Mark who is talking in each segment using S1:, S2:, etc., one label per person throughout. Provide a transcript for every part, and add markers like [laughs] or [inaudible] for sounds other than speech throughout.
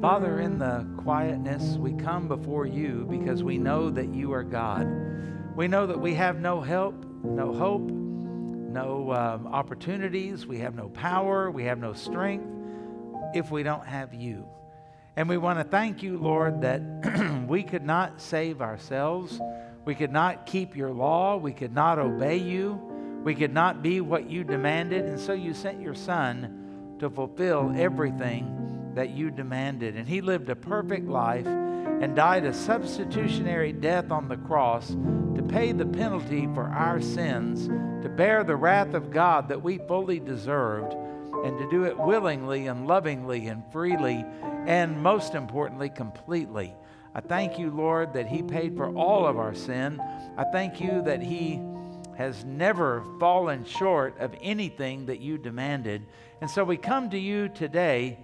S1: Father, in the quietness, we come before you because we know that you are God. We know that we have no help, no hope, no um, opportunities, we have no power, we have no strength if we don't have you. And we want to thank you, Lord, that [clears throat] we could not save ourselves. We could not keep your law. We could not obey you. We could not be what you demanded. And so you sent your Son to fulfill everything that you demanded. And he lived a perfect life and died a substitutionary death on the cross to pay the penalty for our sins, to bear the wrath of God that we fully deserved, and to do it willingly and lovingly and freely, and most importantly, completely. I thank you, Lord, that He paid for all of our sin. I thank you that He has never fallen short of anything that you demanded. And so we come to you today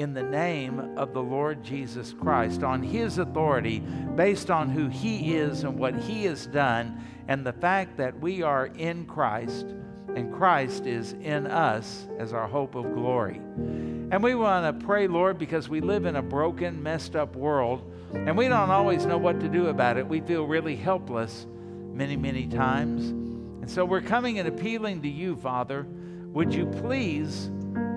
S1: in the name of the Lord Jesus Christ, on His authority, based on who He is and what He has done, and the fact that we are in Christ and Christ is in us as our hope of glory. And we want to pray, Lord, because we live in a broken, messed up world, and we don't always know what to do about it. We feel really helpless many, many times. And so we're coming and appealing to you, Father. Would you please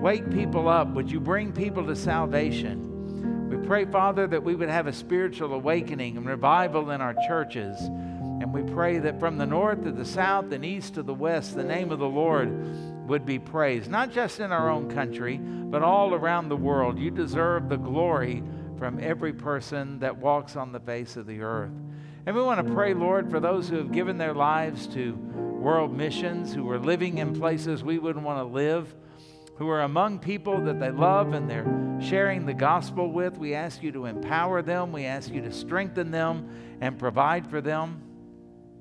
S1: wake people up? Would you bring people to salvation? We pray, Father, that we would have a spiritual awakening and revival in our churches. And we pray that from the north to the south and east to the west, the name of the Lord would be praised, not just in our own country, but all around the world. You deserve the glory from every person that walks on the face of the earth. And we want to pray, Lord, for those who have given their lives to world missions, who are living in places we wouldn't want to live who are among people that they love and they're sharing the gospel with. We ask you to empower them. We ask you to strengthen them and provide for them.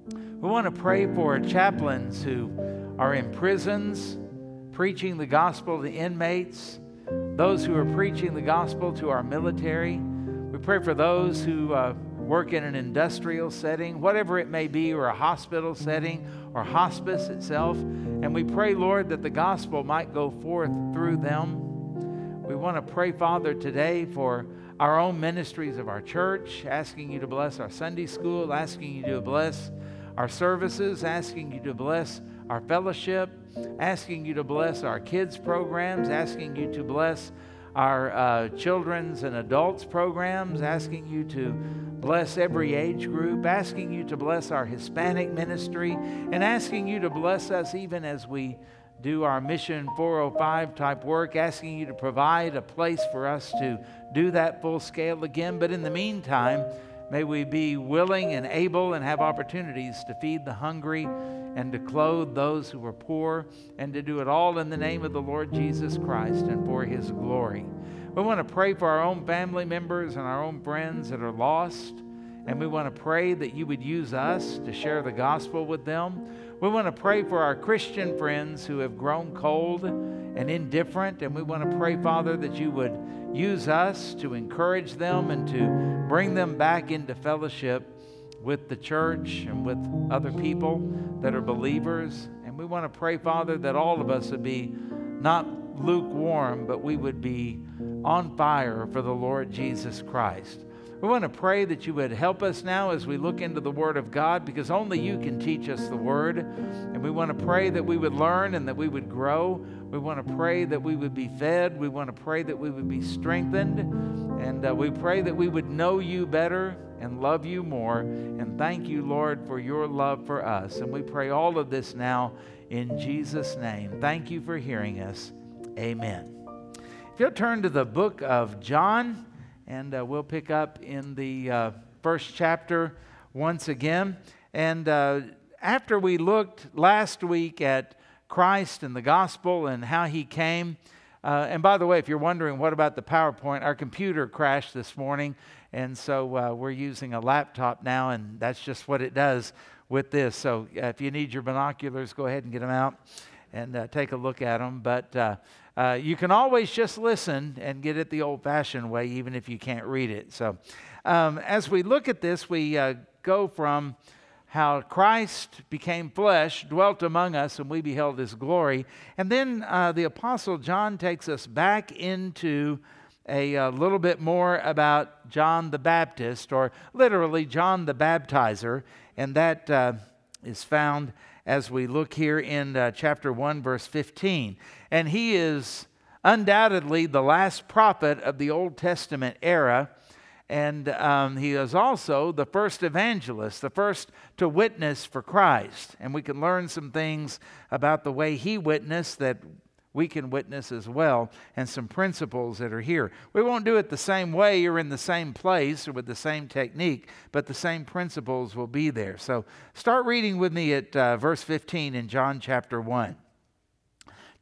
S1: We want to pray for chaplains who are in prisons, preaching the gospel to inmates, those who are preaching the gospel to our military. We pray for those who uh, work in an industrial setting, whatever it may be, or a hospital setting, or hospice itself. And we pray, Lord, that the gospel might go forth through them. We want to pray, Father, today for our own ministries of our church, asking you to bless our Sunday school, asking you to bless our services, asking you to bless our fellowship, asking you to bless our kids' programs, asking you to bless our uh, children's and adults programs, asking you to bless every age group, asking you to bless our Hispanic ministry, and asking you to bless us even as we do our Mission 405 type work, asking you to provide a place for us to do that full scale again. But in the meantime, may we be willing and able and have opportunities to feed the hungry and to clothe those who are poor and to do it all in the name of the Lord Jesus Christ and for his glory. We want to pray for our own family members and our own friends that are lost. And we want to pray that you would use us to share the gospel with them. We want to pray for our Christian friends who have grown cold and indifferent. And we want to pray, Father, that you would use us to encourage them and to bring them back into fellowship with the church and with other people that are believers. And we want to pray, Father, that all of us would be not lukewarm, but we would be on fire for the Lord Jesus Christ. We want to pray that you would help us now as we look into the Word of God because only you can teach us the Word. And we want to pray that we would learn and that we would grow. We want to pray that we would be fed. We want to pray that we would be strengthened. And uh, we pray that we would know you better and love you more. And thank you, Lord, for your love for us. And we pray all of this now in Jesus' name. Thank you for hearing us. Amen. If you'll turn to the book of John, and uh, we'll pick up in the uh, first chapter once again. And uh, after we looked last week at Christ and the gospel and how he came, uh, and by the way, if you're wondering what about the PowerPoint, our computer crashed this morning, and so uh, we're using a laptop now, and that's just what it does with this. So uh, if you need your binoculars, go ahead and get them out and take a look at them. But uh, you can always just listen and get it the old fashioned way, even if you can't read it. So, um, as we look at this, we uh, go from how Christ became flesh, dwelt among us, and we beheld his glory. And then uh, the Apostle John takes us back into a, a, little bit more about John the Baptist, or literally John the Baptizer, and that uh, is found as we look here in uh, chapter 1, verse 15. And he is undoubtedly the last prophet of the Old Testament era. And um, he is also the first evangelist, the first to witness for Christ. And we can learn some things about the way he witnessed that we can witness as well, and some principles that are here. We won't do it the same way or in the same place or with the same technique, but the same principles will be there. So start reading with me at uh, verse 15 in John chapter 1.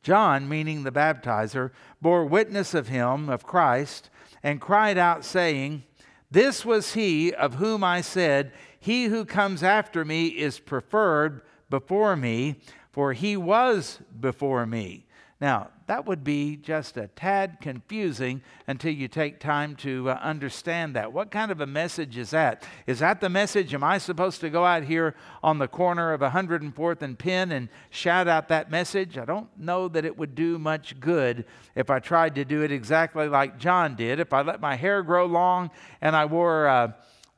S1: John, meaning the baptizer, bore witness of him, of Christ, and cried out, saying, This was he of whom I said, He who comes after me is preferred before me, for he was before me. Now, that would be just a tad confusing until you take time to uh, understand that. What kind of a message is that? Is that the message? Am I supposed to go out here on the corner of 104th and Penn and shout out that message? I don't know that it would do much good if I tried to do it exactly like John did. If I let my hair grow long and I wore. Uh,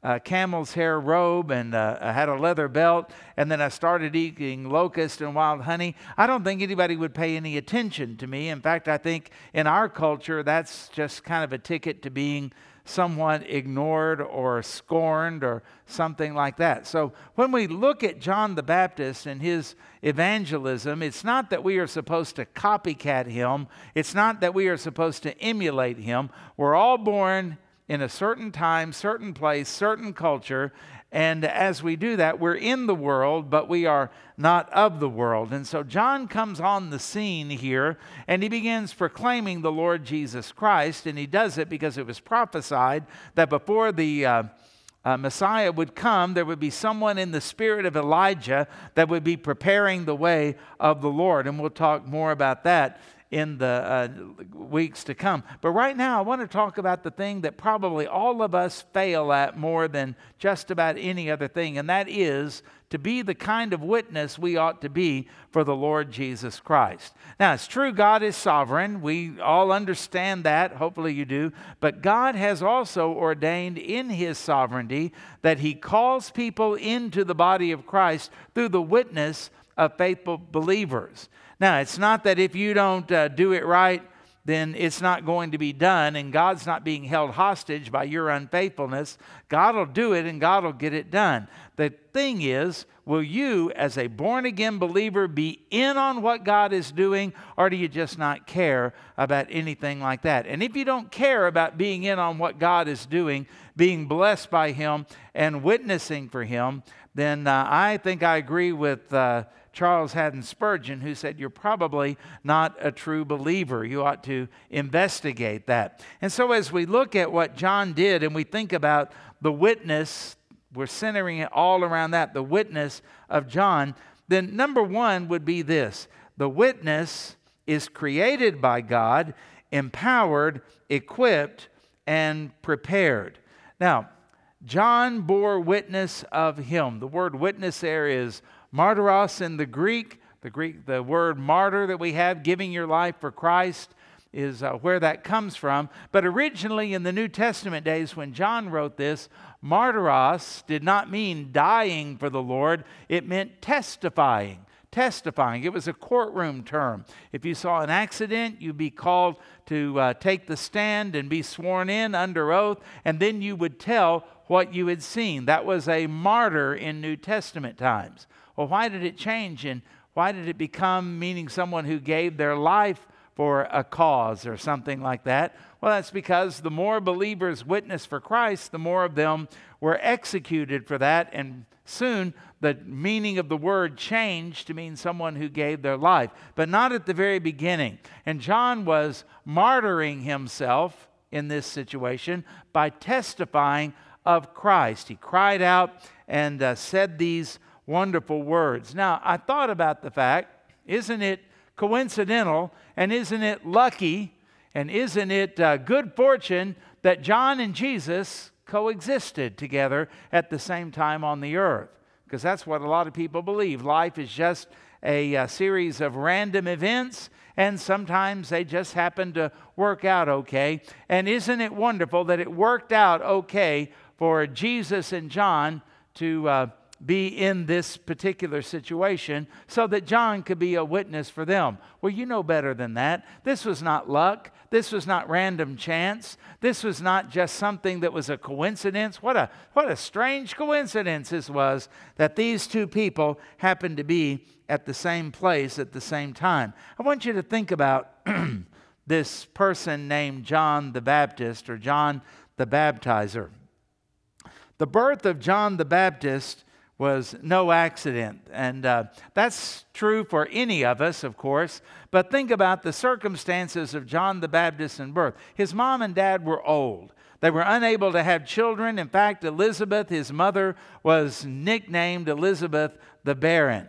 S1: a camel's hair robe and uh, I had a leather belt, and then I started eating locust and wild honey, I don't think anybody would pay any attention to me. In fact, I think in our culture, that's just kind of a ticket to being somewhat ignored or scorned or something like that. So when we look at John the Baptist and his evangelism, it's not that we are supposed to copycat him, it's not that we are supposed to emulate him. We're all born in a certain time, certain place, certain culture. And as we do that, we're in the world, but we are not of the world. And so John comes on the scene here and he begins proclaiming the Lord Jesus Christ. And he does it because it was prophesied that before the uh, uh, Messiah would come, there would be someone in the spirit of Elijah that would be preparing the way of the Lord. And we'll talk more about that in the uh, weeks to come. But right now, I want to talk about the thing that probably all of us fail at more than just about any other thing, and that is to be the kind of witness we ought to be for the Lord Jesus Christ. Now, it's true God is sovereign. We all understand that. Hopefully, you do. But God has also ordained in His sovereignty that He calls people into the body of Christ through the witness of faithful believers. Now, it's not that if you don't uh, do it right, then it's not going to be done, and God's not being held hostage by your unfaithfulness. God will do it, and God will get it done. The thing is, will you, as a born again believer, be in on what God is doing, or do you just not care about anything like that? And if you don't care about being in on what God is doing, being blessed by Him, and witnessing for Him, then uh, I think I agree with. Uh, Charles Haddon Spurgeon, who said, You're probably not a true believer. You ought to investigate that. And so, as we look at what John did and we think about the witness, we're centering it all around that, the witness of John, then number one would be this the witness is created by God, empowered, equipped, and prepared. Now, John bore witness of him. The word witness there is Martyros in the Greek, the Greek, the word martyr that we have, giving your life for Christ, is uh, where that comes from. But originally in the New Testament days, when John wrote this, martyros did not mean dying for the Lord, it meant testifying. Testifying. It was a courtroom term. If you saw an accident, you'd be called to uh, take the stand and be sworn in under oath, and then you would tell what you had seen. That was a martyr in New Testament times. Well, why did it change and why did it become meaning someone who gave their life for a cause or something like that? Well, that's because the more believers witnessed for Christ, the more of them were executed for that. And soon the meaning of the word changed to mean someone who gave their life, but not at the very beginning. And John was martyring himself in this situation by testifying of Christ. He cried out and uh, said these wonderful words. Now, I thought about the fact isn't it coincidental and isn't it lucky and isn't it uh, good fortune that John and Jesus coexisted together at the same time on the earth? Because that's what a lot of people believe. Life is just a, a series of random events, and sometimes they just happen to work out okay. And isn't it wonderful that it worked out okay for Jesus and John to uh, be in this particular situation so that John could be a witness for them? Well, you know better than that. This was not luck. This was not random chance. This was not just something that was a coincidence. What a, what a strange coincidence this was that these two people happened to be at the same place at the same time. I want you to think about [clears throat] this person named John the Baptist or John the Baptizer. The birth of John the Baptist was no accident. And uh, that's true for any of us, of course. But think about the circumstances of John the Baptist and birth. His mom and dad were old. They were unable to have children. In fact, Elizabeth, his mother, was nicknamed Elizabeth the Barren.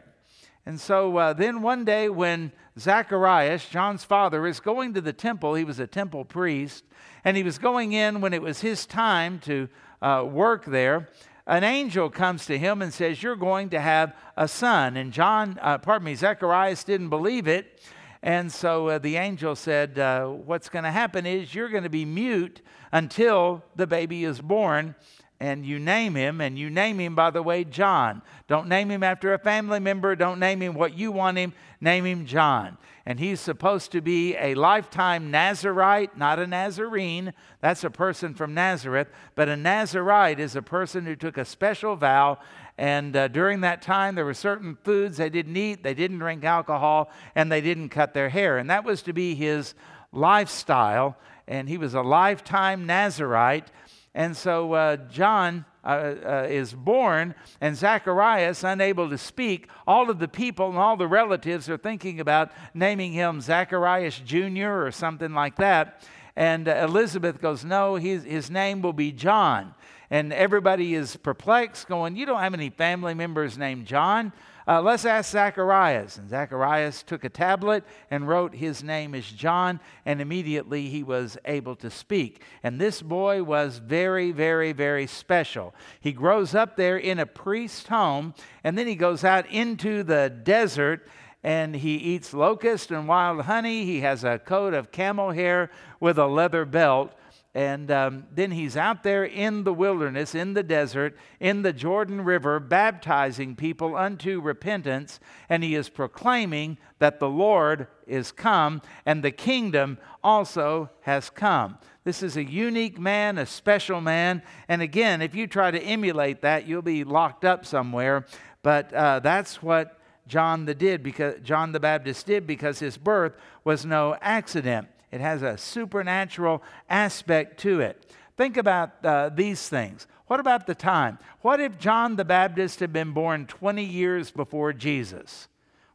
S1: And so uh, then one day, when Zacharias, John's father, is going to the temple, he was a temple priest, and he was going in when it was his time to uh, work there an angel comes to him and says, You're going to have a son. And John, uh, pardon me, Zacharias didn't believe it. And so uh, the angel said, uh, What's going to happen is you're going to be mute until the baby is born and you name him, and you name him, by the way, John. Don't name him after a family member. Don't name him what you want him. Name him John. And he's supposed to be a lifetime Nazarite, not a Nazarene. That's a person from Nazareth. But a Nazarite is a person who took a special vow. And uh, during that time, there were certain foods they didn't eat, they didn't drink alcohol, and they didn't cut their hair. And that was to be his lifestyle. And he was a lifetime Nazarite. And so uh, John uh, uh, is born, and Zacharias, unable to speak, all of the people and all the relatives are thinking about naming him Zacharias Jr. or something like that. And uh, Elizabeth goes, No, his, his name will be John. And everybody is perplexed, going, You don't have any family members named John. Uh, let's ask Zacharias. And Zacharias took a tablet and wrote, His name is John, and immediately he was able to speak. And this boy was very, very, very special. He grows up there in a priest's home, and then he goes out into the desert and he eats locust and wild honey. He has a coat of camel hair with a leather belt. And um, then he's out there in the wilderness, in the desert, in the Jordan River, baptizing people unto repentance. And he is proclaiming that the Lord is come and the kingdom also has come. This is a unique man, a special man. And again, if you try to emulate that, you'll be locked up somewhere. But uh, that's what John the did because John the Baptist did because his birth was no accident. It has a supernatural aspect to it. Think about uh, these things. What about the time? What if John the Baptist had been born 20 years before Jesus?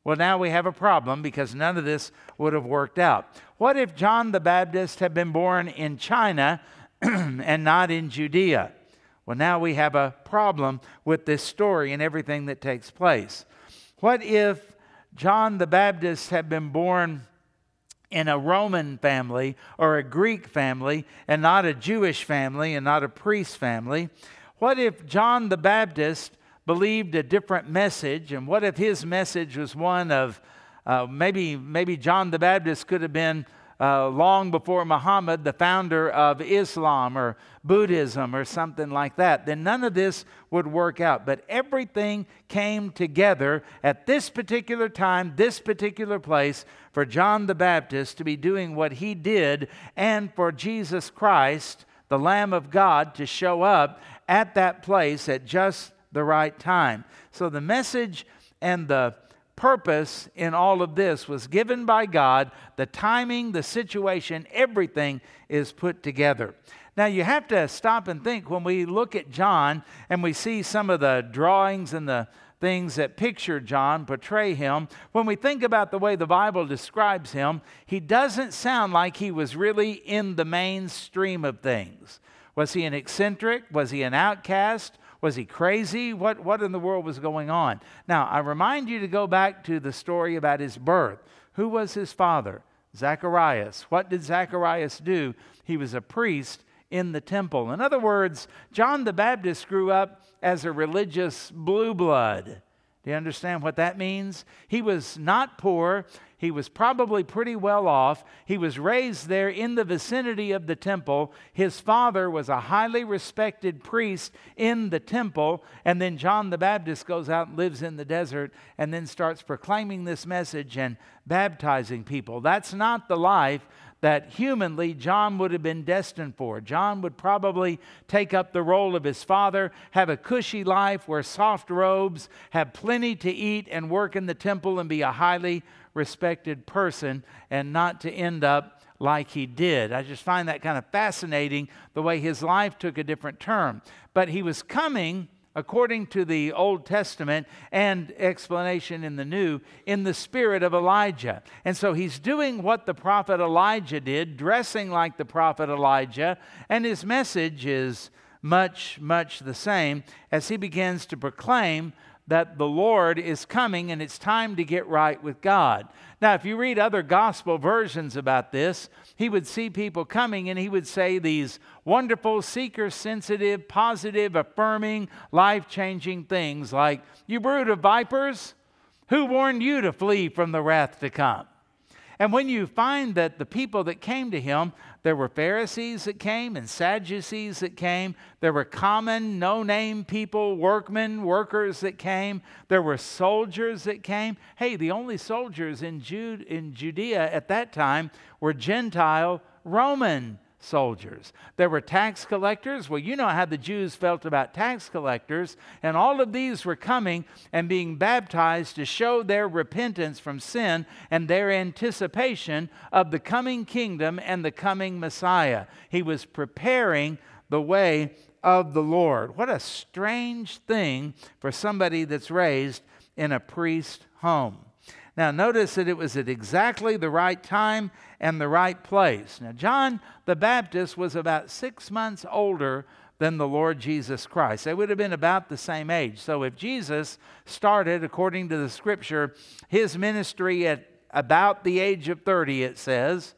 S1: Well, now we have a problem because none of this would have worked out. What if John the Baptist had been born in China [clears throat] and not in Judea? Well, now we have a problem with this story and everything that takes place. What if John the Baptist had been born in a Roman family or a Greek family and not a Jewish family and not a priest family? What if John the Baptist believed a different message? And what if his message was one of uh, maybe, maybe John the Baptist could have been uh, long before Muhammad, the founder of Islam or Buddhism or something like that, then none of this would work out. But everything came together at this particular time, this particular place, for John the Baptist to be doing what he did and for Jesus Christ, the Lamb of God, to show up at that place at just the right time. So the message and the purpose in all of this was given by God. The timing, the situation, everything is put together. Now, you have to stop and think when we look at John and we see some of the drawings and the things that picture John, portray him, when we think about the way the Bible describes him, he doesn't sound like he was really in the mainstream of things. Was he an eccentric? Was he an outcast? Was he crazy? What, what in the world was going on? Now, I remind you to go back to the story about his birth. Who was his father? Zacharias. What did Zacharias do? He was a priest in the temple. In other words, John the Baptist grew up as a religious blue blood. Do you understand what that means? He was not poor. He was probably pretty well off. He was raised there in the vicinity of the temple. His father was a highly respected priest in the temple. And then John the Baptist goes out and lives in the desert and then starts proclaiming this message and baptizing people. That's not the life that humanly John would have been destined for. John would probably take up the role of his father, have a cushy life, wear soft robes, have plenty to eat, and work in the temple and be a highly respected person, and not to end up like he did. I just find that kind of fascinating the way his life took a different turn. But he was coming according to the Old Testament and explanation in the New, in the spirit of Elijah. And so he's doing what the prophet Elijah did, dressing like the prophet Elijah, and his message is much, much the same as he begins to proclaim that the Lord is coming and it's time to get right with God. Now, if you read other gospel versions about this, he would see people coming and he would say these wonderful, seeker sensitive, positive, affirming, life changing things like, You brood of vipers, who warned you to flee from the wrath to come? And when you find that the people that came to him, there were Pharisees that came and Sadducees that came, there were common, no name people, workmen, workers that came, there were soldiers that came. Hey, the only soldiers in, Jude, in Judea at that time were Gentile Roman soldiers. There were tax collectors. Well, you know how the Jews felt about tax collectors. And all of these were coming and being baptized to show their repentance from sin and their anticipation of the coming kingdom and the coming Messiah. He was preparing the way of the Lord. What a strange thing for somebody that's raised in a priest home. Now, notice that it was at exactly the right time and the right place. Now, John the Baptist was about six months older than the Lord Jesus Christ. They would have been about the same age. So, if Jesus started, according to the scripture, his ministry at about the age of 30, it says,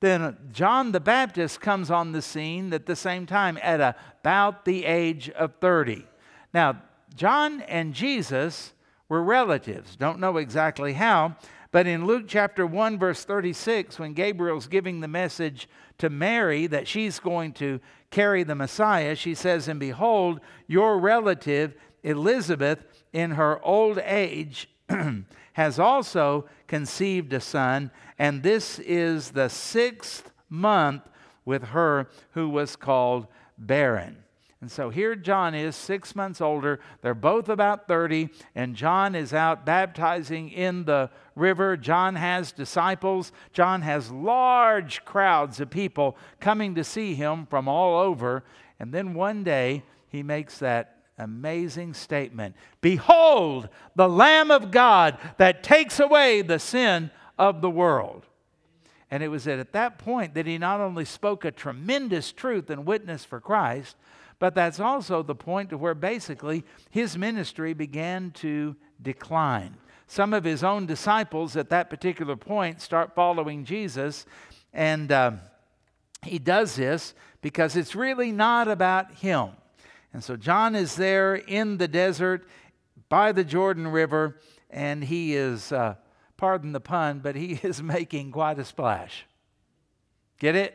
S1: then John the Baptist comes on the scene at the same time at about the age of 30. Now, John and Jesus were relatives. Don't know exactly how, but in Luke chapter 1, verse 36, when Gabriel's giving the message to Mary that she's going to carry the Messiah, she says, And behold, your relative Elizabeth, in her old age, [clears throat] has also conceived a son, and this is the sixth month with her who was called barren. And so here John is, six months older. They're both about 30, and John is out baptizing in the river. John has disciples. John has large crowds of people coming to see him from all over. And then one day, he makes that amazing statement Behold, the Lamb of God that takes away the sin of the world. And it was at that point that he not only spoke a tremendous truth and witness for Christ, but that's also the point to where basically his ministry began to decline. Some of his own disciples at that particular point start following Jesus, and uh, he does this because it's really not about him. And so John is there in the desert by the Jordan River, and he is, uh, pardon the pun, but he [laughs] is making quite a splash. Get it?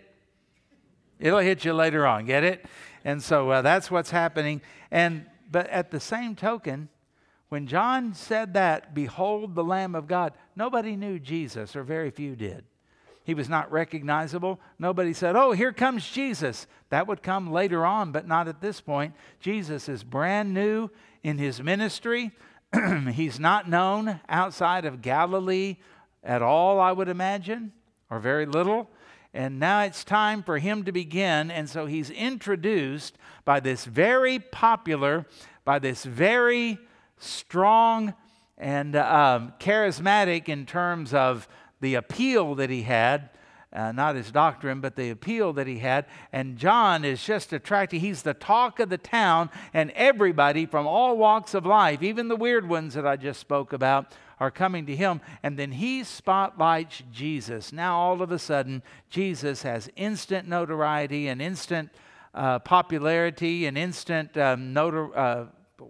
S1: It'll hit you later on. Get it? And so uh, that's what's happening. And but at the same token, when John said that, behold the Lamb of God, nobody knew Jesus, or very few did. He was not recognizable. Nobody said, Oh, here comes Jesus. That would come later on, but not at this point. Jesus is brand new in his ministry. [clears throat] He's not known outside of Galilee at all, I would imagine, or very little. And now it's time for him to begin. And so he's introduced by this very popular, by this very strong and um, charismatic in terms of the appeal that he had. Uh, not his doctrine, but the appeal that he had. And John is just attracting. He's the talk of the town, and everybody from all walks of life, even the weird ones that I just spoke about, are coming to him, and then he spotlights Jesus. Now, all of a sudden, Jesus has instant notoriety and instant uh, popularity and instant um, notor- uh,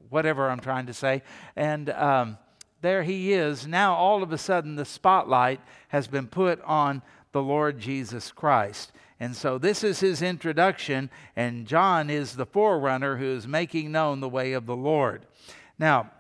S1: whatever I'm trying to say. And um, there he is. Now, all of a sudden, the spotlight has been put on the Lord Jesus Christ. And so this is his introduction, and John is the forerunner who is making known the way of the Lord. Now,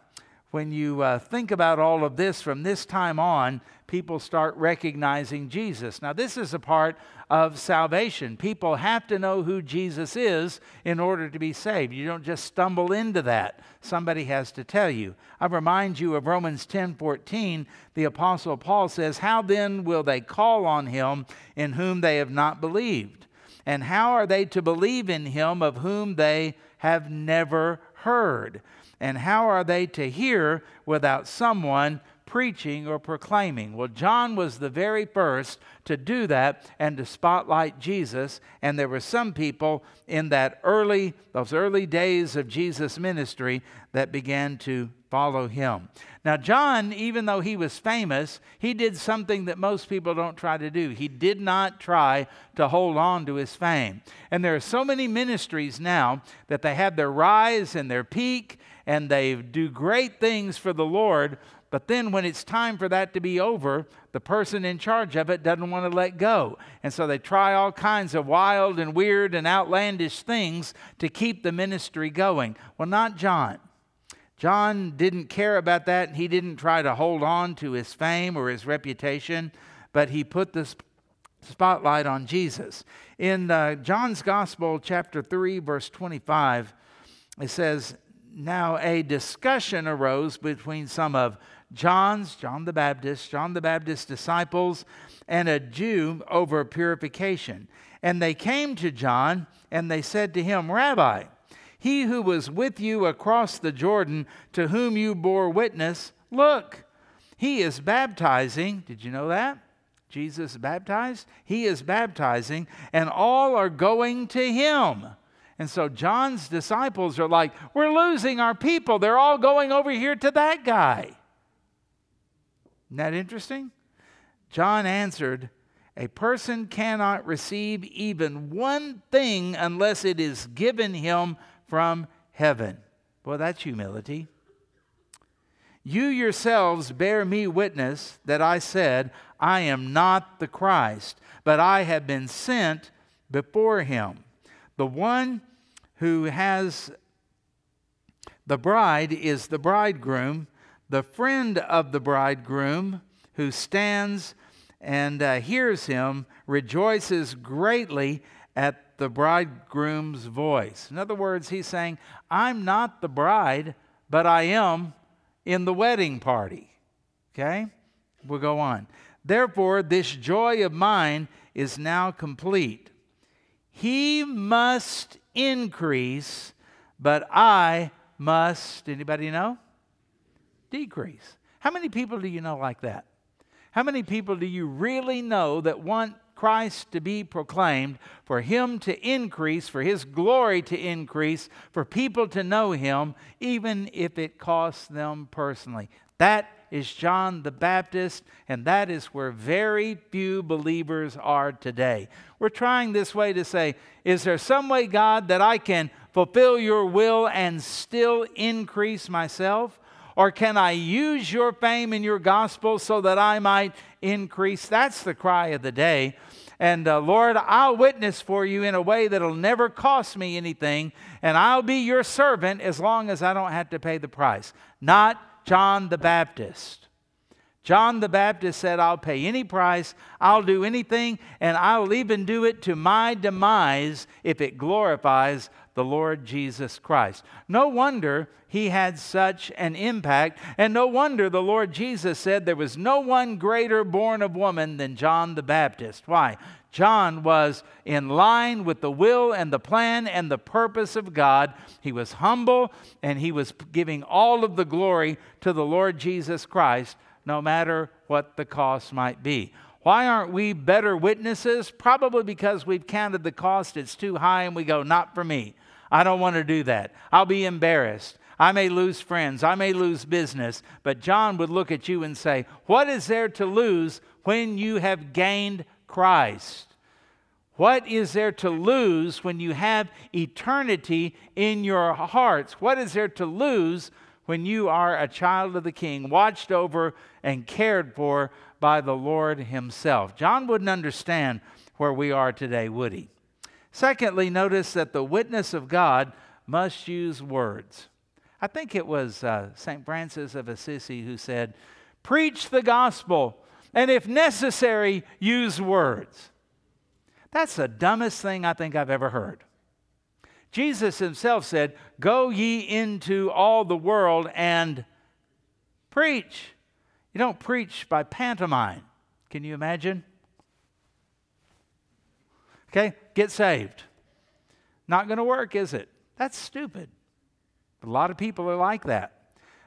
S1: when you uh, think about all of this from this time on, people start recognizing Jesus. Now, this is a part of salvation. People have to know who Jesus is in order to be saved. You don't just stumble into that. Somebody has to tell you. I remind you of Romans 10 14. The Apostle Paul says, How then will they call on him in whom they have not believed? And how are they to believe in him of whom they have never heard? And how are they to hear without someone preaching or proclaiming? Well, John was the very first to do that and to spotlight Jesus. And there were some people in that early, those early days of Jesus' ministry that began to follow him. Now, John, even though he was famous, he did something that most people don't try to do. He did not try to hold on to his fame. And there are so many ministries now that they have their rise and their peak and they do great things for the Lord, but then when it's time for that to be over, the person in charge of it doesn't want to let go. And so they try all kinds of wild and weird and outlandish things to keep the ministry going. Well, not John. John didn't care about that. He didn't try to hold on to his fame or his reputation, but he put the spotlight on Jesus. In uh, John's Gospel, chapter 3, verse 25, it says, Now a discussion arose between some of John's, John the Baptist, John the Baptist's disciples, and a Jew over purification. And they came to John and they said to him, Rabbi, he who was with you across the Jordan, to whom you bore witness, look, he is baptizing. Did you know that? Jesus baptized? He is baptizing, and all are going to him. And so John's disciples are like, We're losing our people. They're all going over here to that guy. Isn't that interesting? John answered, A person cannot receive even one thing unless it is given him from heaven. Well, that's humility. You yourselves bear me witness that I said, I am not the Christ, but I have been sent before him. The one who has the bride is the bridegroom, the friend of the bridegroom who stands and uh, hears him rejoices greatly at the bridegroom's voice. In other words, he's saying, I'm not the bride, but I am in the wedding party. Okay? We'll go on. Therefore, this joy of mine is now complete. He must increase, but I must, anybody know? Decrease. How many people do you know like that? How many people do you really know that want Christ to be proclaimed, for Him to increase, for His glory to increase, for people to know Him, even if it costs them personally? That is John the Baptist, and that is where very few believers are today. We're trying this way to say, is there some way, God, that I can fulfill your will and still increase myself? Or can I use your fame and your gospel so that I might increase? That's the cry of the day. And uh, Lord, I'll witness for you in a way that'll never cost me anything, and I'll be your servant as long as I don't have to pay the price. Not John the Baptist. John the Baptist said, I'll pay any price, I'll do anything, and I'll even do it to my demise if it glorifies the Lord Jesus Christ. No wonder he had such an impact, and no wonder the Lord Jesus said there was no one greater born of woman than John the Baptist. Why? John was in line with the will and the plan and the purpose of God. He was humble and he was giving all of the glory to the Lord Jesus Christ, no matter what the cost might be. Why aren't we better witnesses? Probably because we've counted the cost, it's too high, and we go, not for me. I don't want to do that. I'll be embarrassed. I may lose friends. I may lose business. But John would look at you and say, What is there to lose when you have gained Christ? What is there to lose when you have eternity in your hearts? What is there to lose when you are a child of the King, watched over and cared for by the Lord Himself? John wouldn't understand where we are today, would he? Secondly, notice that the witness of God must use words. I think it was uh, St. Francis of Assisi who said, Preach the gospel, and if necessary, use words. That's the dumbest thing I think I've ever heard. Jesus himself said, Go ye into all the world and preach. You don't preach by pantomime. Can you imagine? Okay, get saved. Not going to work, is it? That's stupid. A lot of people are like that.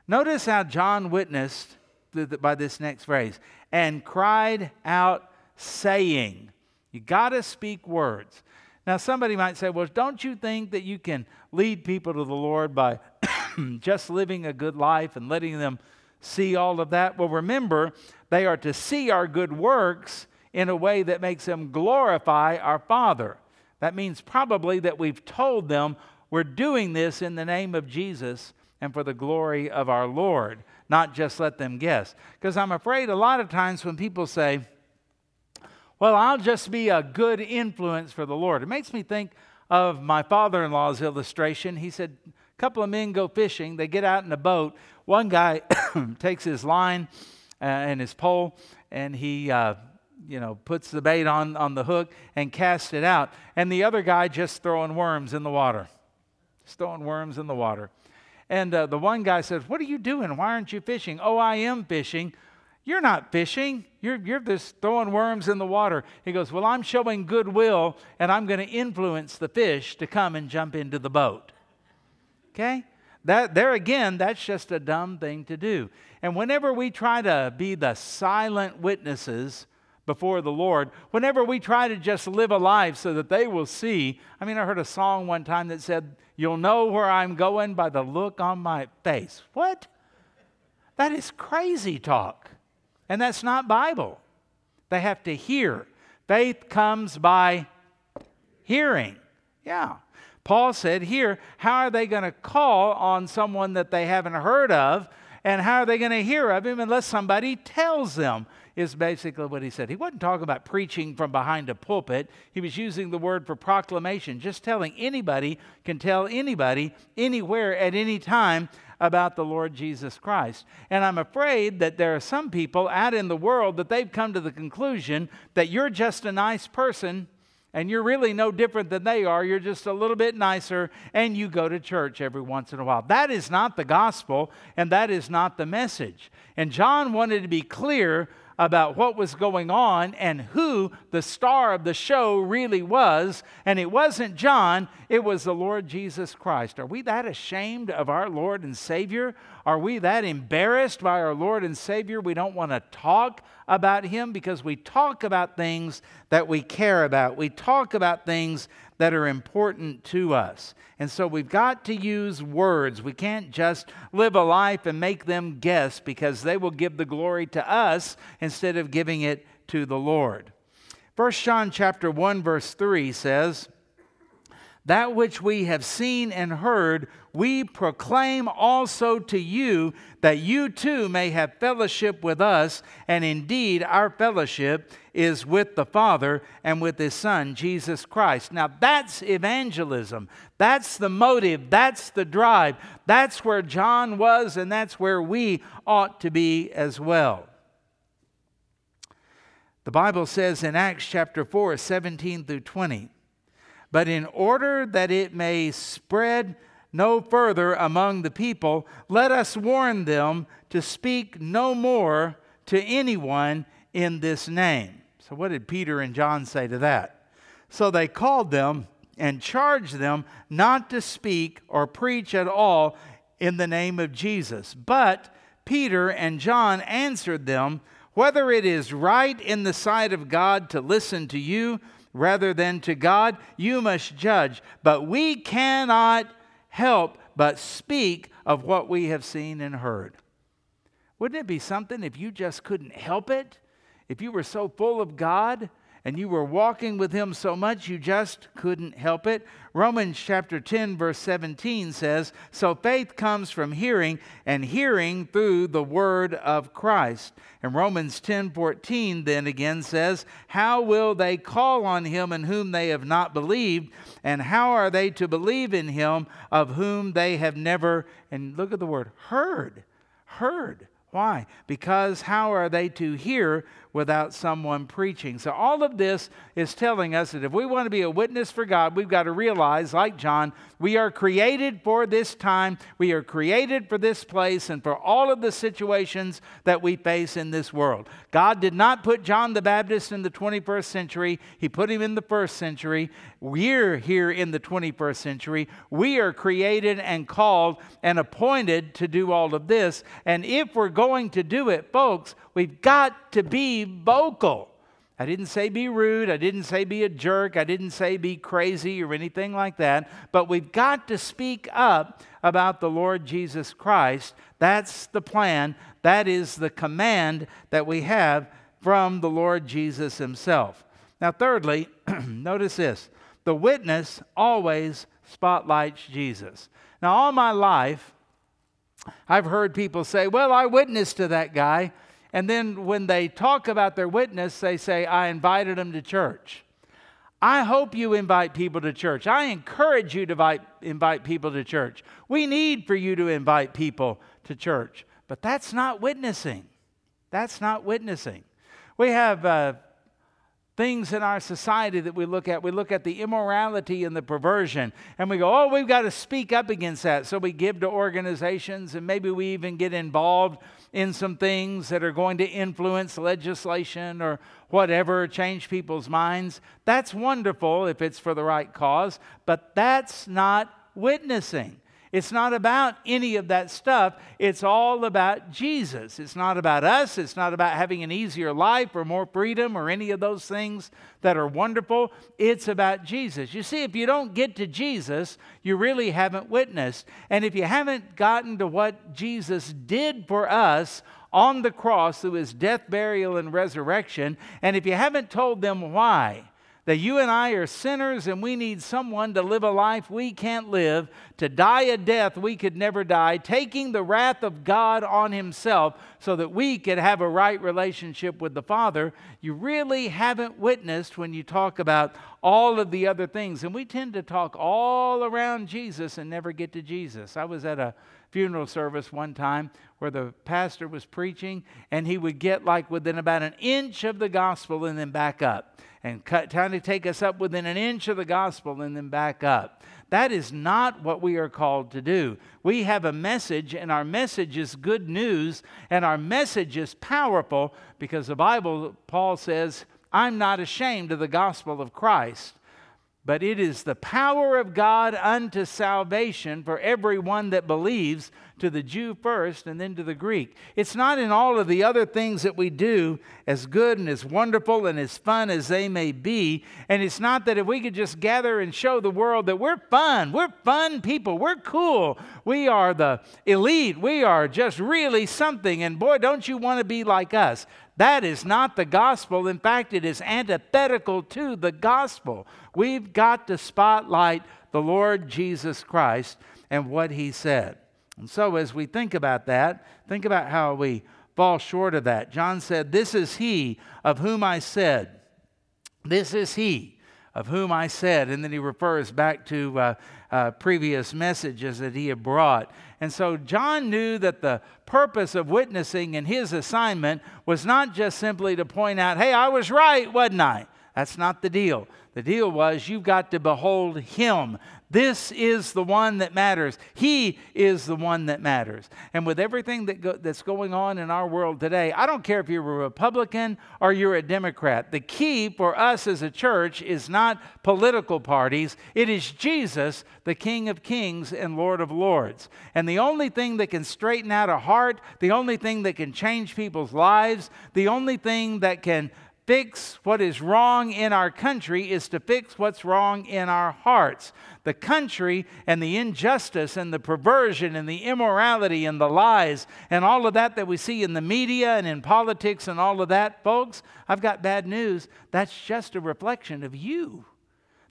S1: Notice how John witnessed by this next phrase and cried out, saying, You got to speak words. Now, somebody might say, Well, don't you think that you can lead people to the Lord by [coughs] just living a good life and letting them see all of that? Well, remember, they are to see our good works in a way that makes them glorify our Father. That means probably that we've told them we're doing this in the name of Jesus and for the glory of our Lord, not just let them guess. Because I'm afraid a lot of times when people say, well, I'll just be a good influence for the Lord, it makes me think of my father in law's illustration. He said, a couple of men go fishing, they get out in a boat. One guy [coughs] takes his line uh, and his pole, and he uh, you know, puts the bait on, on the hook and casts it out. And the other guy just throwing worms in the water throwing worms in the water. And uh, the one guy says, What are you doing? Why aren't you fishing? Oh, I am fishing. You're not fishing. You're, you're just throwing worms in the water. He goes, Well, I'm showing goodwill and I'm going to influence the fish to come and jump into the boat. Okay? That, there again, that's just a dumb thing to do. And whenever we try to be the silent witnesses before the Lord, whenever we try to just live a life so that they will see, I mean, I heard a song one time that said, You'll know where I'm going by the look on my face. What? That is crazy talk. And that's not Bible. They have to hear. Faith comes by hearing. Yeah. Paul said here, how are they going to call on someone that they haven't heard of? And how are they going to hear of him unless somebody tells them? is basically what he said. He wasn't talking about preaching from behind a pulpit, he was using the word for proclamation, just telling anybody can tell anybody anywhere at any time about the Lord Jesus Christ. And I'm afraid that there are some people out in the world that they've come to the conclusion that you're just a nice person and you're really no different than they are. You're just a little bit nicer, and you go to church every once in a while. That is not the gospel, and that is not the message. And John wanted to be clear about what was going on and who the star of the show really was. And it wasn't John, it was the Lord Jesus Christ. Are we that ashamed of our Lord and Savior? Are we that embarrassed by our Lord and Savior we don't want to talk about Him because we talk about things that we care about? We talk about things that are important to us. And so we've got to use words. We can't just live a life and make them guess because they will give the glory to us instead of giving it to the Lord. 1 John chapter 1 verse 3 says, that which we have seen and heard, we proclaim also to you, that you too may have fellowship with us. And indeed, our fellowship is with the Father and with His Son, Jesus Christ. Now, that's evangelism. That's the motive. That's the drive. That's where John was, and that's where we ought to be as well. The Bible says in Acts chapter 4, 17 through 20, but in order that it may spread no further among the people, let us warn them to speak no more to anyone in this name. So, what did Peter and John say to that? So they called them and charged them not to speak or preach at all in the name of Jesus. But Peter and John answered them, Whether it is right in the sight of God to listen to you rather than to God, you must judge. But we cannot help but speak of what we have seen and heard. Wouldn't it be something if you just couldn't help it? If you were so full of God and you were walking with him so much you just couldn't help it. Romans chapter 10, verse 17 says, So faith comes from hearing, and hearing through the word of Christ. And Romans 10, 14 then again says, How will they call on him in whom they have not believed? And how are they to believe in him of whom they have never, and look at the word, heard? Heard. Why? Because how are they to hear without someone preaching? So, all of this is telling us that if we want to be a witness for God, we've got to realize, like John, we are created for this time, we are created for this place, and for all of the situations that we face in this world. God did not put John the Baptist in the 21st century, He put him in the first century. We're here in the 21st century. We are created and called and appointed to do all of this. And if we're going to do it, folks, we've got to be vocal. I didn't say be rude. I didn't say be a jerk. I didn't say be crazy or anything like that. But we've got to speak up about the Lord Jesus Christ. That's the plan. That is the command that we have from the Lord Jesus Himself. Now, thirdly, [clears throat] notice this the witness always spotlights Jesus. Now, all my life, I've heard people say, Well, I witnessed to that guy. And then when they talk about their witness, they say, I invited them to church. I hope you invite people to church. I encourage you to invite, invite people to church. We need for you to invite people to church. But that's not witnessing. That's not witnessing. We have uh, things in our society that we look at. We look at the immorality and the perversion, and we go, oh, we've got to speak up against that. So we give to organizations, and maybe we even get involved in some things that are going to influence legislation or whatever, change people's minds. That's wonderful if it's for the right cause, but that's not witnessing. It's not about any of that stuff. It's all about Jesus. It's not about us. It's not about having an easier life or more freedom or any of those things that are wonderful. It's about Jesus. You see, if you don't get to Jesus, you really haven't witnessed. And if you haven't gotten to what Jesus did for us, on the cross through his death, burial, and resurrection. And if you haven't told them why, that you and I are sinners and we need someone to live a life we can't live, to die a death we could never die, taking the wrath of God on Himself so that we could have a right relationship with the Father. You really haven't witnessed when you talk about all of the other things. And we tend to talk all around Jesus and never get to Jesus. I was at a funeral service one time where the pastor was preaching and he would get like within about an inch of the gospel and then back up and cut, trying to take us up within an inch of the gospel and then back up. That is not what we are called to do. We have a message, and our message is good news, and our message is powerful because the Bible, Paul says, I'm not ashamed of the gospel of Christ but it is the power of God unto salvation for everyone that believes, to the Jew first and then to the Greek. It's not in all of the other things that we do, as good and as wonderful and as fun as they may be. And it's not that if we could just gather and show the world that we're fun, we're fun people, we're cool, we are the elite, we are just really something, and boy, don't you want to be like us. That is not the gospel. In fact, it is antithetical to the gospel. We've got to spotlight the Lord Jesus Christ and what he said. And so, as we think about that, think about how we fall short of that. John said, This is he of whom I said. This is he of whom I said. And then he refers back to uh, uh, previous messages that he had brought. And so John knew that the purpose of witnessing and his assignment was not just simply to point out, hey, I was right, wasn't I? That's not the deal. The deal was you've got to behold him. This is the one that matters. He is the one that matters. And with everything that go, that's going on in our world today, I don't care if you're a Republican or you're a Democrat. The key for us as a church is not political parties, it is Jesus, the King of Kings and Lord of Lords. And the only thing that can straighten out a heart, the only thing that can change people's lives, the only thing that can fix what is wrong in our country is to fix what's wrong in our hearts. The country and the injustice and the perversion and the immorality and the lies and all of that that we see in the media and in politics and all of that, folks, I've got bad news. That's just a reflection of you.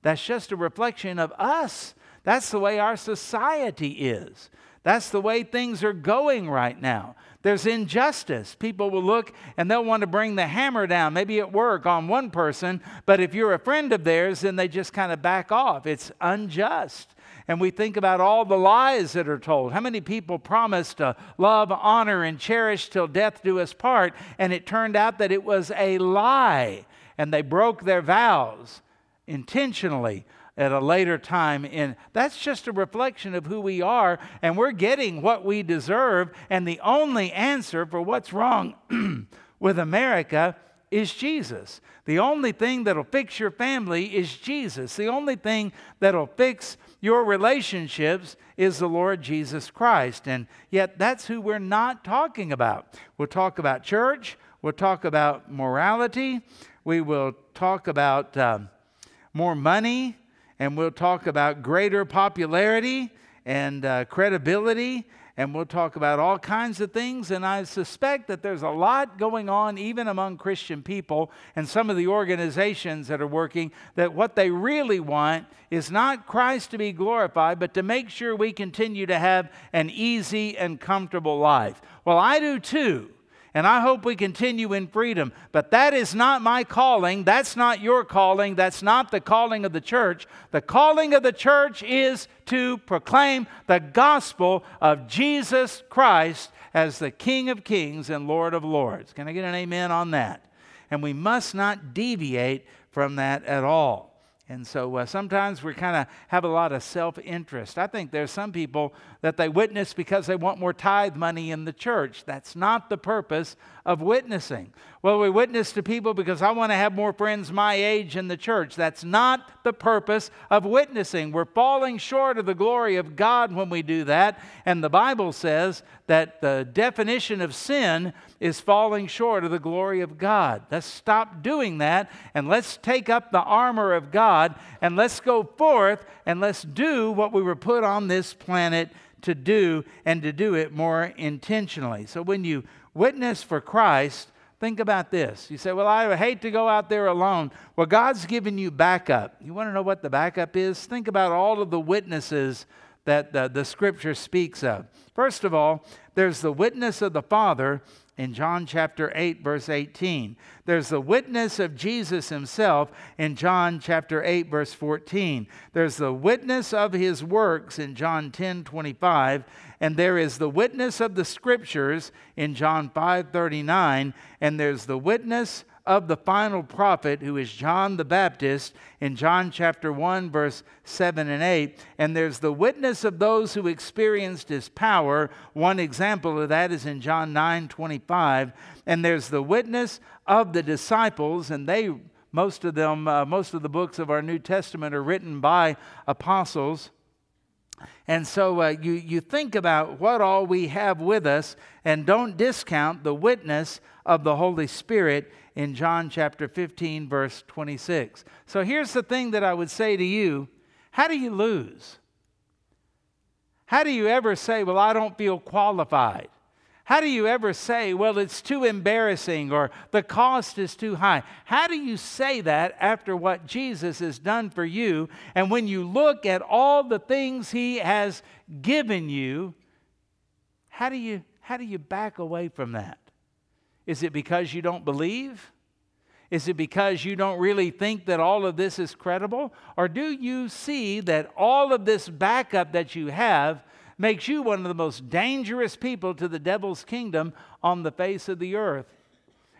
S1: That's just a reflection of us. That's the way our society is. That's the way things are going right now. There's injustice. People will look and they'll want to bring the hammer down, maybe at work on one person, but if you're a friend of theirs, then they just kind of back off. It's unjust. And we think about all the lies that are told. How many people promised to love, honor, and cherish till death do us part, and it turned out that it was a lie, and they broke their vows intentionally at a later time in that's just a reflection of who we are and we're getting what we deserve and the only answer for what's wrong [clears throat] with America is Jesus. The only thing that'll fix your family is Jesus. The only thing that'll fix your relationships is the Lord Jesus Christ. And yet, that's who we're not talking about. We'll talk about church, we'll talk about morality, we will talk about um, more money, and we'll talk about greater popularity and uh, credibility, and we'll talk about all kinds of things. And I suspect that there's a lot going on, even among Christian people and some of the organizations that are working, that what they really want is not Christ to be glorified, but to make sure we continue to have an easy and comfortable life. Well, I do too and I hope we continue in freedom. But that is not my calling. That's not your calling. That's not the calling of the church. The calling of the church is to proclaim the gospel of Jesus Christ as the King of kings and Lord of lords. Can I get an amen on that? And we must not deviate from that at all. And so uh, sometimes we kind of have a lot of self interest. I think there's some people that they witness because they want more tithe money in the church. That's not the purpose of witnessing. Well, we witness to people because I want to have more friends my age in the church. That's not the purpose of witnessing. We're falling short of the glory of God when we do that. And the Bible says that the definition of sin is falling short of the glory of God. Let's stop doing that and let's take up the armor of God and let's go forth and let's do what we were put on this planet to do and to do it more intentionally. So when you witness for Christ, think about this. You say, Well, I hate to go out there alone. Well, God's given you backup. You want to know what the backup is? Think about all of the witnesses that the, the scripture speaks of. First of all, there's the witness of the Father in John chapter 8, verse 18. There's the witness of Jesus himself in John chapter 8, verse 14. There's the witness of his works in John 10, 25. And there is the witness of the scriptures in John 5, 39. And there's the witness of the final prophet, who is John the Baptist, in John chapter 1, verse 7 and 8. And there's the witness of those who experienced his power. One example of that is in John 9, 25. And there's the witness of the disciples, and they, most of them, uh, most of the books of our New Testament are written by apostles. And so uh, you, you think about what all we have with us and don't discount the witness of the Holy Spirit in John chapter 15, verse 26. So here's the thing that I would say to you How do you lose? How do you ever say, Well, I don't feel qualified? How do you ever say, well, it's too embarrassing or the cost is too high? How do you say that after what Jesus has done for you? And when you look at all the things he has given you, how do you, how do you back away from that? Is it because you don't believe? Is it because you don't really think that all of this is credible? Or do you see that all of this backup that you have makes you one of the most dangerous people to the devil's kingdom on the face of the earth?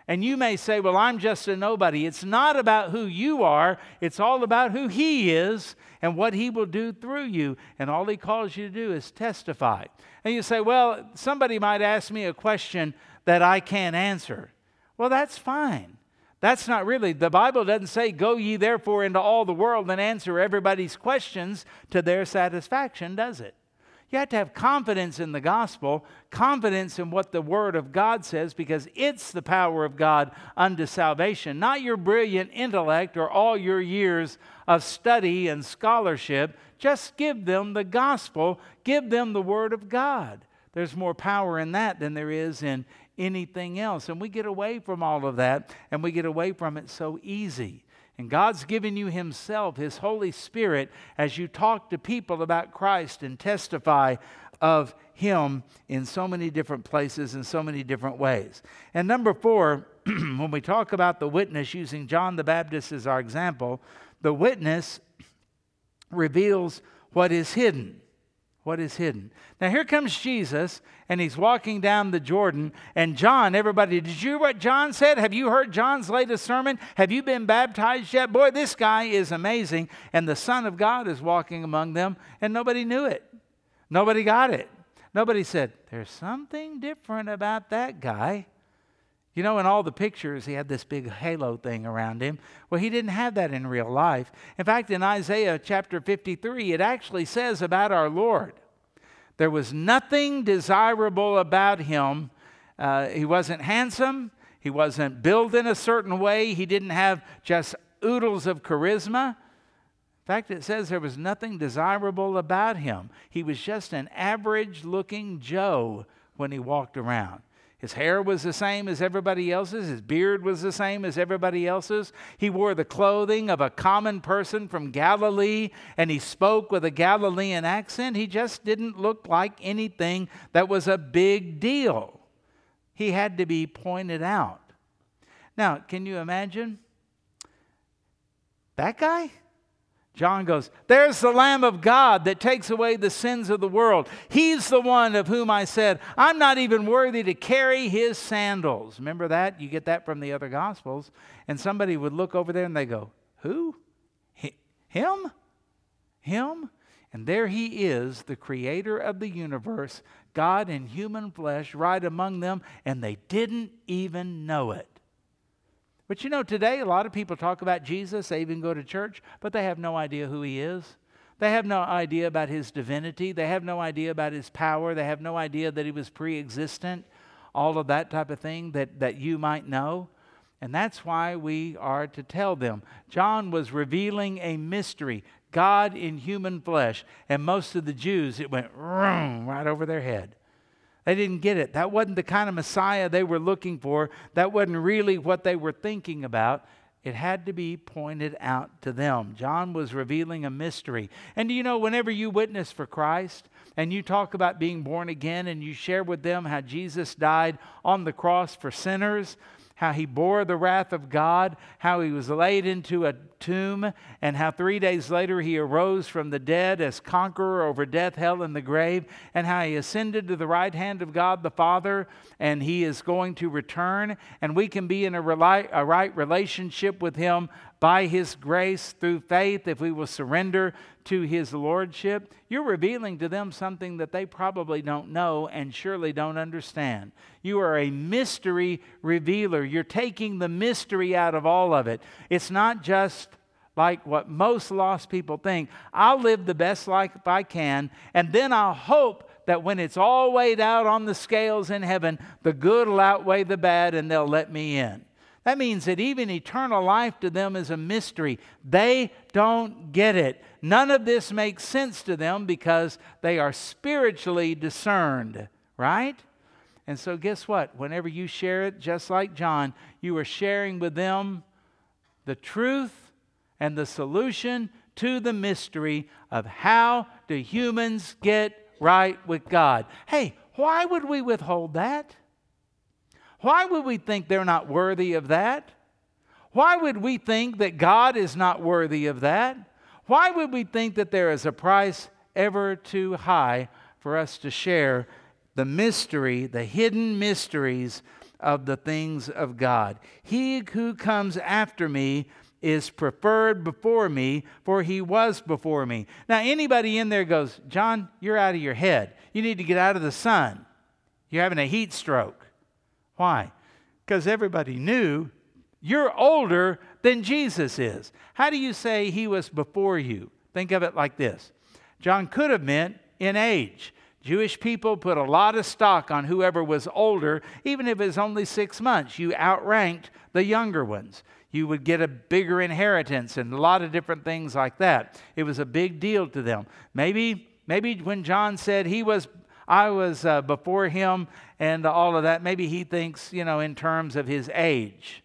S1: And you may say, Well, I'm just a nobody. It's not about who you are, it's all about who He is and what He will do through you. And all He calls you to do is testify. And you say, Well, somebody might ask me a question that I can't answer. Well, that's fine. That's not really, the Bible doesn't say, Go ye therefore into all the world and answer everybody's questions to their satisfaction, does it? You have to have confidence in the gospel, confidence in what the Word of God says, because it's the power of God unto salvation, not your brilliant intellect or all your years of study and scholarship. Just give them the gospel, give them the Word of God. There's more power in that than there is in anything else. And we get away from all of that, and we get away from it so easy. And God's given you Himself, His Holy Spirit, as you talk to people about Christ and testify of Him in so many different places, in so many different ways. And number four, [clears throat] when we talk about the witness, using John the Baptist as our example, the witness reveals what is hidden what is hidden. Now here comes Jesus, and he's walking down the Jordan. And John, everybody, did you hear what John said? Have you heard John's latest sermon? Have you been baptized yet? Boy, this guy is amazing. And the Son of God is walking among them, and nobody knew it. Nobody got it. Nobody said, There's something different about that guy. You know, in all the pictures, he had this big halo thing around him. Well, he didn't have that in real life. In fact, in Isaiah chapter 53, it actually says about our Lord there was nothing desirable about him. Uh, he wasn't handsome, he wasn't built in a certain way, he didn't have just oodles of charisma. In fact, it says there was nothing desirable about him. He was just an average looking Joe when he walked around. His hair was the same as everybody else's. His beard was the same as everybody else's. He wore the clothing of a common person from Galilee and he spoke with a Galilean accent. He just didn't look like anything that was a big deal. He had to be pointed out. Now, can you imagine? That guy? John goes, There's the Lamb of God that takes away the sins of the world. He's the one of whom I said, I'm not even worthy to carry his sandals. Remember that? You get that from the other Gospels. And somebody would look over there and they go, Who? him? Him? And there he is, the creator of the universe, God in human flesh, right among them, and they didn't even know it. But you know, today a lot of people talk about Jesus, they even go to church, but they have no idea who he is. They have no idea about his divinity. They have no idea about his power. They have no idea that he was pre existent, all of that type of thing that, that you might know. And that's why we are to tell them. John was revealing a mystery God in human flesh. And most of the Jews, it went right over their head. They didn't get it. That wasn't the kind of Messiah they were looking for. That wasn't really what they were thinking about. It had to be pointed out to them. John was revealing a mystery. And do you know, whenever you witness for Christ and you talk about being born again and you share with them how Jesus died on the cross for sinners, how he bore the wrath of God, how he was laid into a tomb, and how three days later he arose from the dead as conqueror over death, hell, and the grave, and how he ascended to the right hand of God the Father, and he is going to return, and we can be in a, a right relationship with him by his grace through faith if we will surrender to his lordship, you're revealing to them something that they probably don't know and surely don't understand. You are a mystery revealer. You're taking the mystery out of all of it. It's not just like what most lost people think. I'll live the best life I can, and then I'll hope that when it's all weighed out on the scales in heaven, the good will outweigh the bad and they'll let me in. That means that even eternal life to them is a mystery. They don't get it. None of this makes sense to them because they are spiritually discerned, right? And so, guess what? Whenever you share it, just like John, you are sharing with them the truth and the solution to the mystery of how do humans get right with God. Hey, why would we withhold that? Why would we think they're not worthy of that? Why would we think that God is not worthy of that? Why would we think that there is a price ever too high for us to share the mystery, the hidden mysteries of the things of God? He who comes after me is preferred before me, for he was before me. Now, anybody in there goes, John, you're out of your head. You need to get out of the sun. You're having a heat stroke. Why? Because everybody knew you're older than Jesus is. How do you say he was before you? Think of it like this John could have meant in age. Jewish people put a lot of stock on whoever was older, even if it was only six months. You outranked the younger ones. You would get a bigger inheritance and a lot of different things like that. It was a big deal to them. Maybe, maybe when John said he was, I was uh, before him and all of that, maybe he thinks, you know, in terms of his age.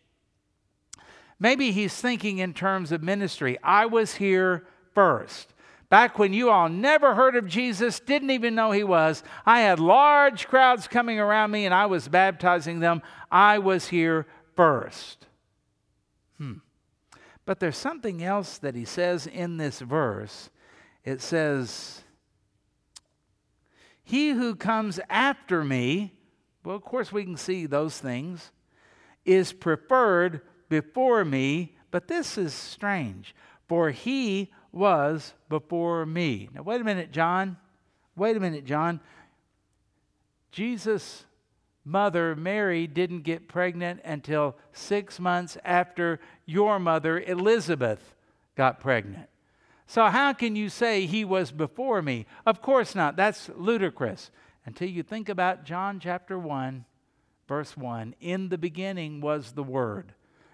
S1: Maybe he's thinking in terms of ministry. I was here first. Back when you all never heard of Jesus, didn't even know he was, I had large crowds coming around me and I was baptizing them. I was here first. Hmm. But there's something else that he says in this verse. It says, He who comes after me, well, of course, we can see those things, is preferred before me. But this is strange, for he was before me. Now, wait a minute, John. Wait a minute, John. Jesus' mother, Mary, didn't get pregnant until six months after your mother, Elizabeth, got pregnant. So, how can you say he was before me? Of course not. That's ludicrous. Until you think about John chapter 1, verse 1 In the beginning was the Word,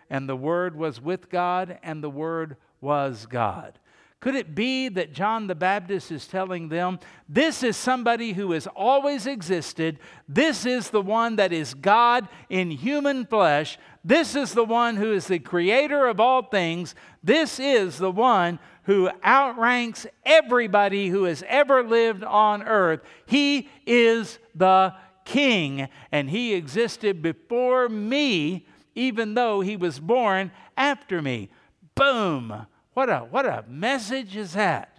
S1: and the Word was with God, and the Word was God. Could it be that John the Baptist is telling them, this is somebody who has always existed? This is the one that is God in human flesh. This is the one who is the creator of all things. This is the one who outranks everybody who has ever lived on earth. He is the king, and he existed before me, even though he was born after me. Boom! What a, what a message is that?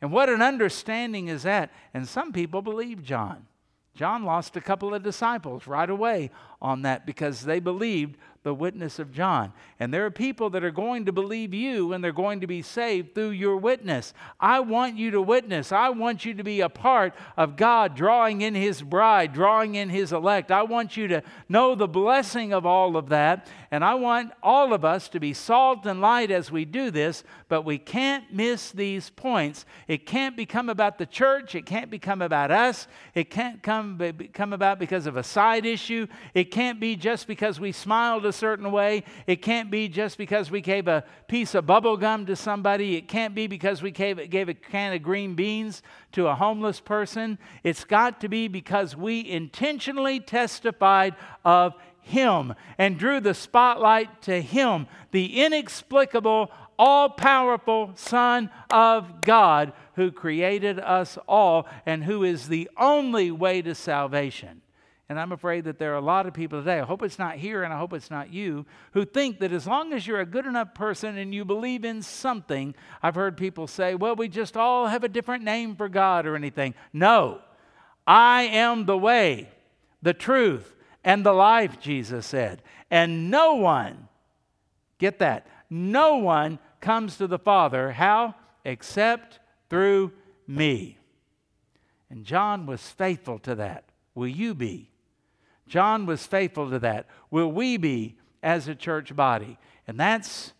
S1: And what an understanding is that? And some people believe John. John lost a couple of disciples right away on that because they believed the witness of John. And there are people that are going to believe you and they're going to be saved through your witness. I want you to witness. I want you to be a part of God drawing in His bride, drawing in His elect. I want you to know the blessing of all of that. And I want all of us to be salt and light as we do this, but we can't miss these points. It can't become about the church. It can't become about us. It can't come, come about because of a side issue. It can't be just because we smiled a certain way. It can't be just because we gave a piece of bubble gum to somebody. It can't be because we gave, gave a can of green beans to a homeless person. It's got to be because we intentionally testified of Him and drew the spotlight to Him, the inexplicable, all powerful Son of God who created us all and who is the only way to salvation. And I'm afraid that there are a lot of people today, I hope it's not here and I hope it's not you, who think that as long as you're a good enough person and you believe in something, I've heard people say, well, we just all have a different name for God or anything. No, I am the way, the truth, and the life, Jesus said. And no one, get that, no one comes to the Father. How? Except through me. And John was faithful to that. Will you be? John was faithful to that. Will we be as a church body? And that's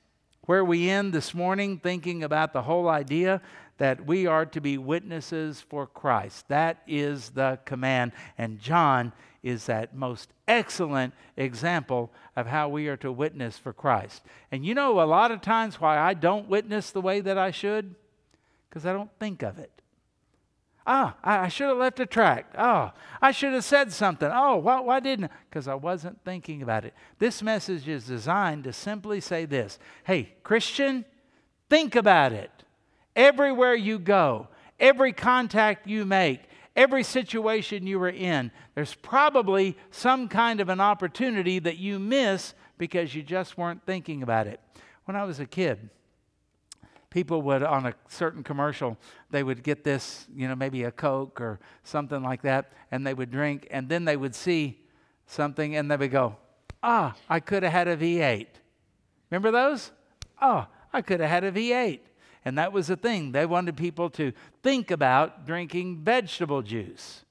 S1: where we end this morning, thinking about the whole idea that we are to be witnesses for Christ. That is the command. And John is that most excellent example of how we are to witness for Christ. And you know, a lot of times why I don't witness the way that I should? Because I don't think of it. Ah, I, should have left a tract. Oh, I should have said something. Oh, why, why didn't I? Because I wasn't thinking about it. This message is designed to simply say this Hey, Christian, think about it. Everywhere you go, every contact you make, every situation you are in, there's probably some kind of an opportunity that you miss because you just weren't thinking about it. When I was a kid, people would, on a certain commercial, they would get this, you know, maybe a Coke or something like that, and they would drink, and then they would see something and they would go, ah, I could have had a V8. Remember those? Oh, I could have had a V8. And that was the thing. They wanted people to think about drinking vegetable juice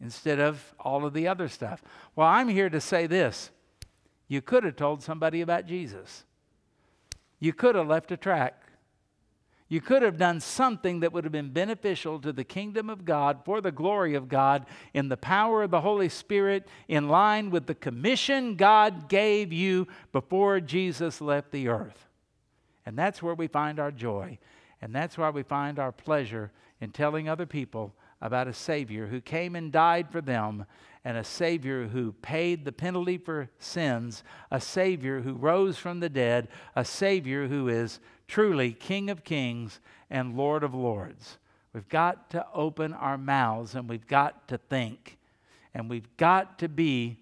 S1: instead of all of the other stuff. Well, I'm here to say this you could have told somebody about Jesus. You could have left a track. You could have done something that would have been beneficial to the kingdom of God, for the glory of God, in the power of the Holy Spirit, in line with the commission God gave you before Jesus left the earth. And that's where we find our joy. And that's why we find our pleasure in telling other people about a Savior who came and died for them, and a Savior who paid the penalty for sins, a Savior who rose from the dead, a Savior who is truly King of kings and Lord of lords. We've got to open our mouths and we've got to think. And we've got to be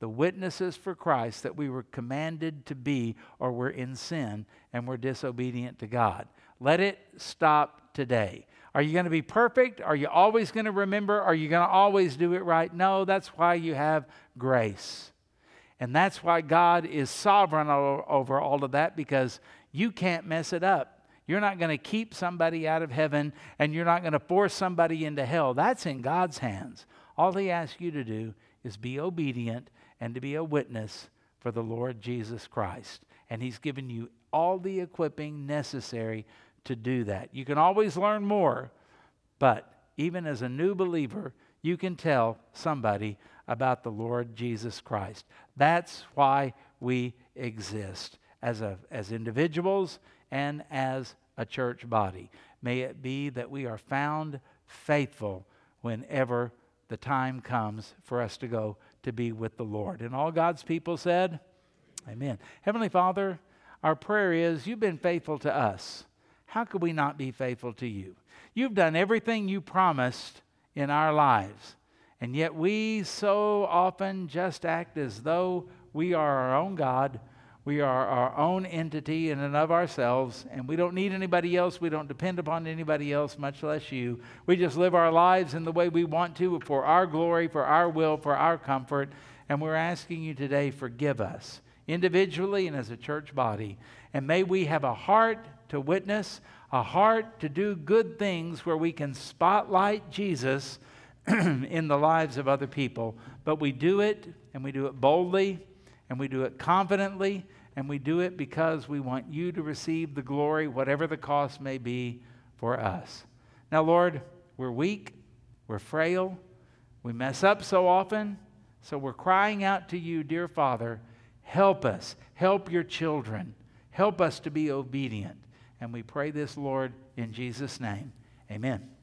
S1: the witnesses for Christ that we were commanded to be, or we're in sin and we're disobedient to God. Let it stop today. Are you going to be perfect? Are you always going to remember? Are you going to always do it right? No, that's why you have grace. And that's why God is sovereign over all of that because you can't mess it up. You're not going to keep somebody out of heaven and you're not going to force somebody into hell. That's in God's hands. All He asks you to do is be obedient and to be a witness for the Lord Jesus Christ. And He's given you all the equipping necessary to do that. You can always learn more, but even as a new believer, you can tell somebody about the Lord Jesus Christ. That's why we exist as, a, as individuals and as a church body. May it be that we are found faithful whenever the time comes for us to go to be with the Lord. And all God's people said, Amen. Heavenly Father, our prayer is you've been faithful to us. How could we not be faithful to you? You've done everything you promised in our lives. And yet we so often just act as though we are our own God we are our own entity in and of ourselves, and we don't need anybody else. We don't depend upon anybody else, much less you. We just live our lives in the way we want to for our glory, for our will, for our comfort. And we're asking you today, forgive us individually and as a church body. And may we have a heart to witness, a heart to do good things where we can spotlight Jesus [clears throat] in the lives of other people. But we do it, and we do it boldly, and we do it confidently and we do it because we want you to receive the glory, whatever the cost may be for us. Now, Lord, we're weak, we're frail, we mess up so often, so we're crying out to you, dear Father, help us, help your children, help us to be obedient. And we pray this, Lord, in Jesus' name. Amen.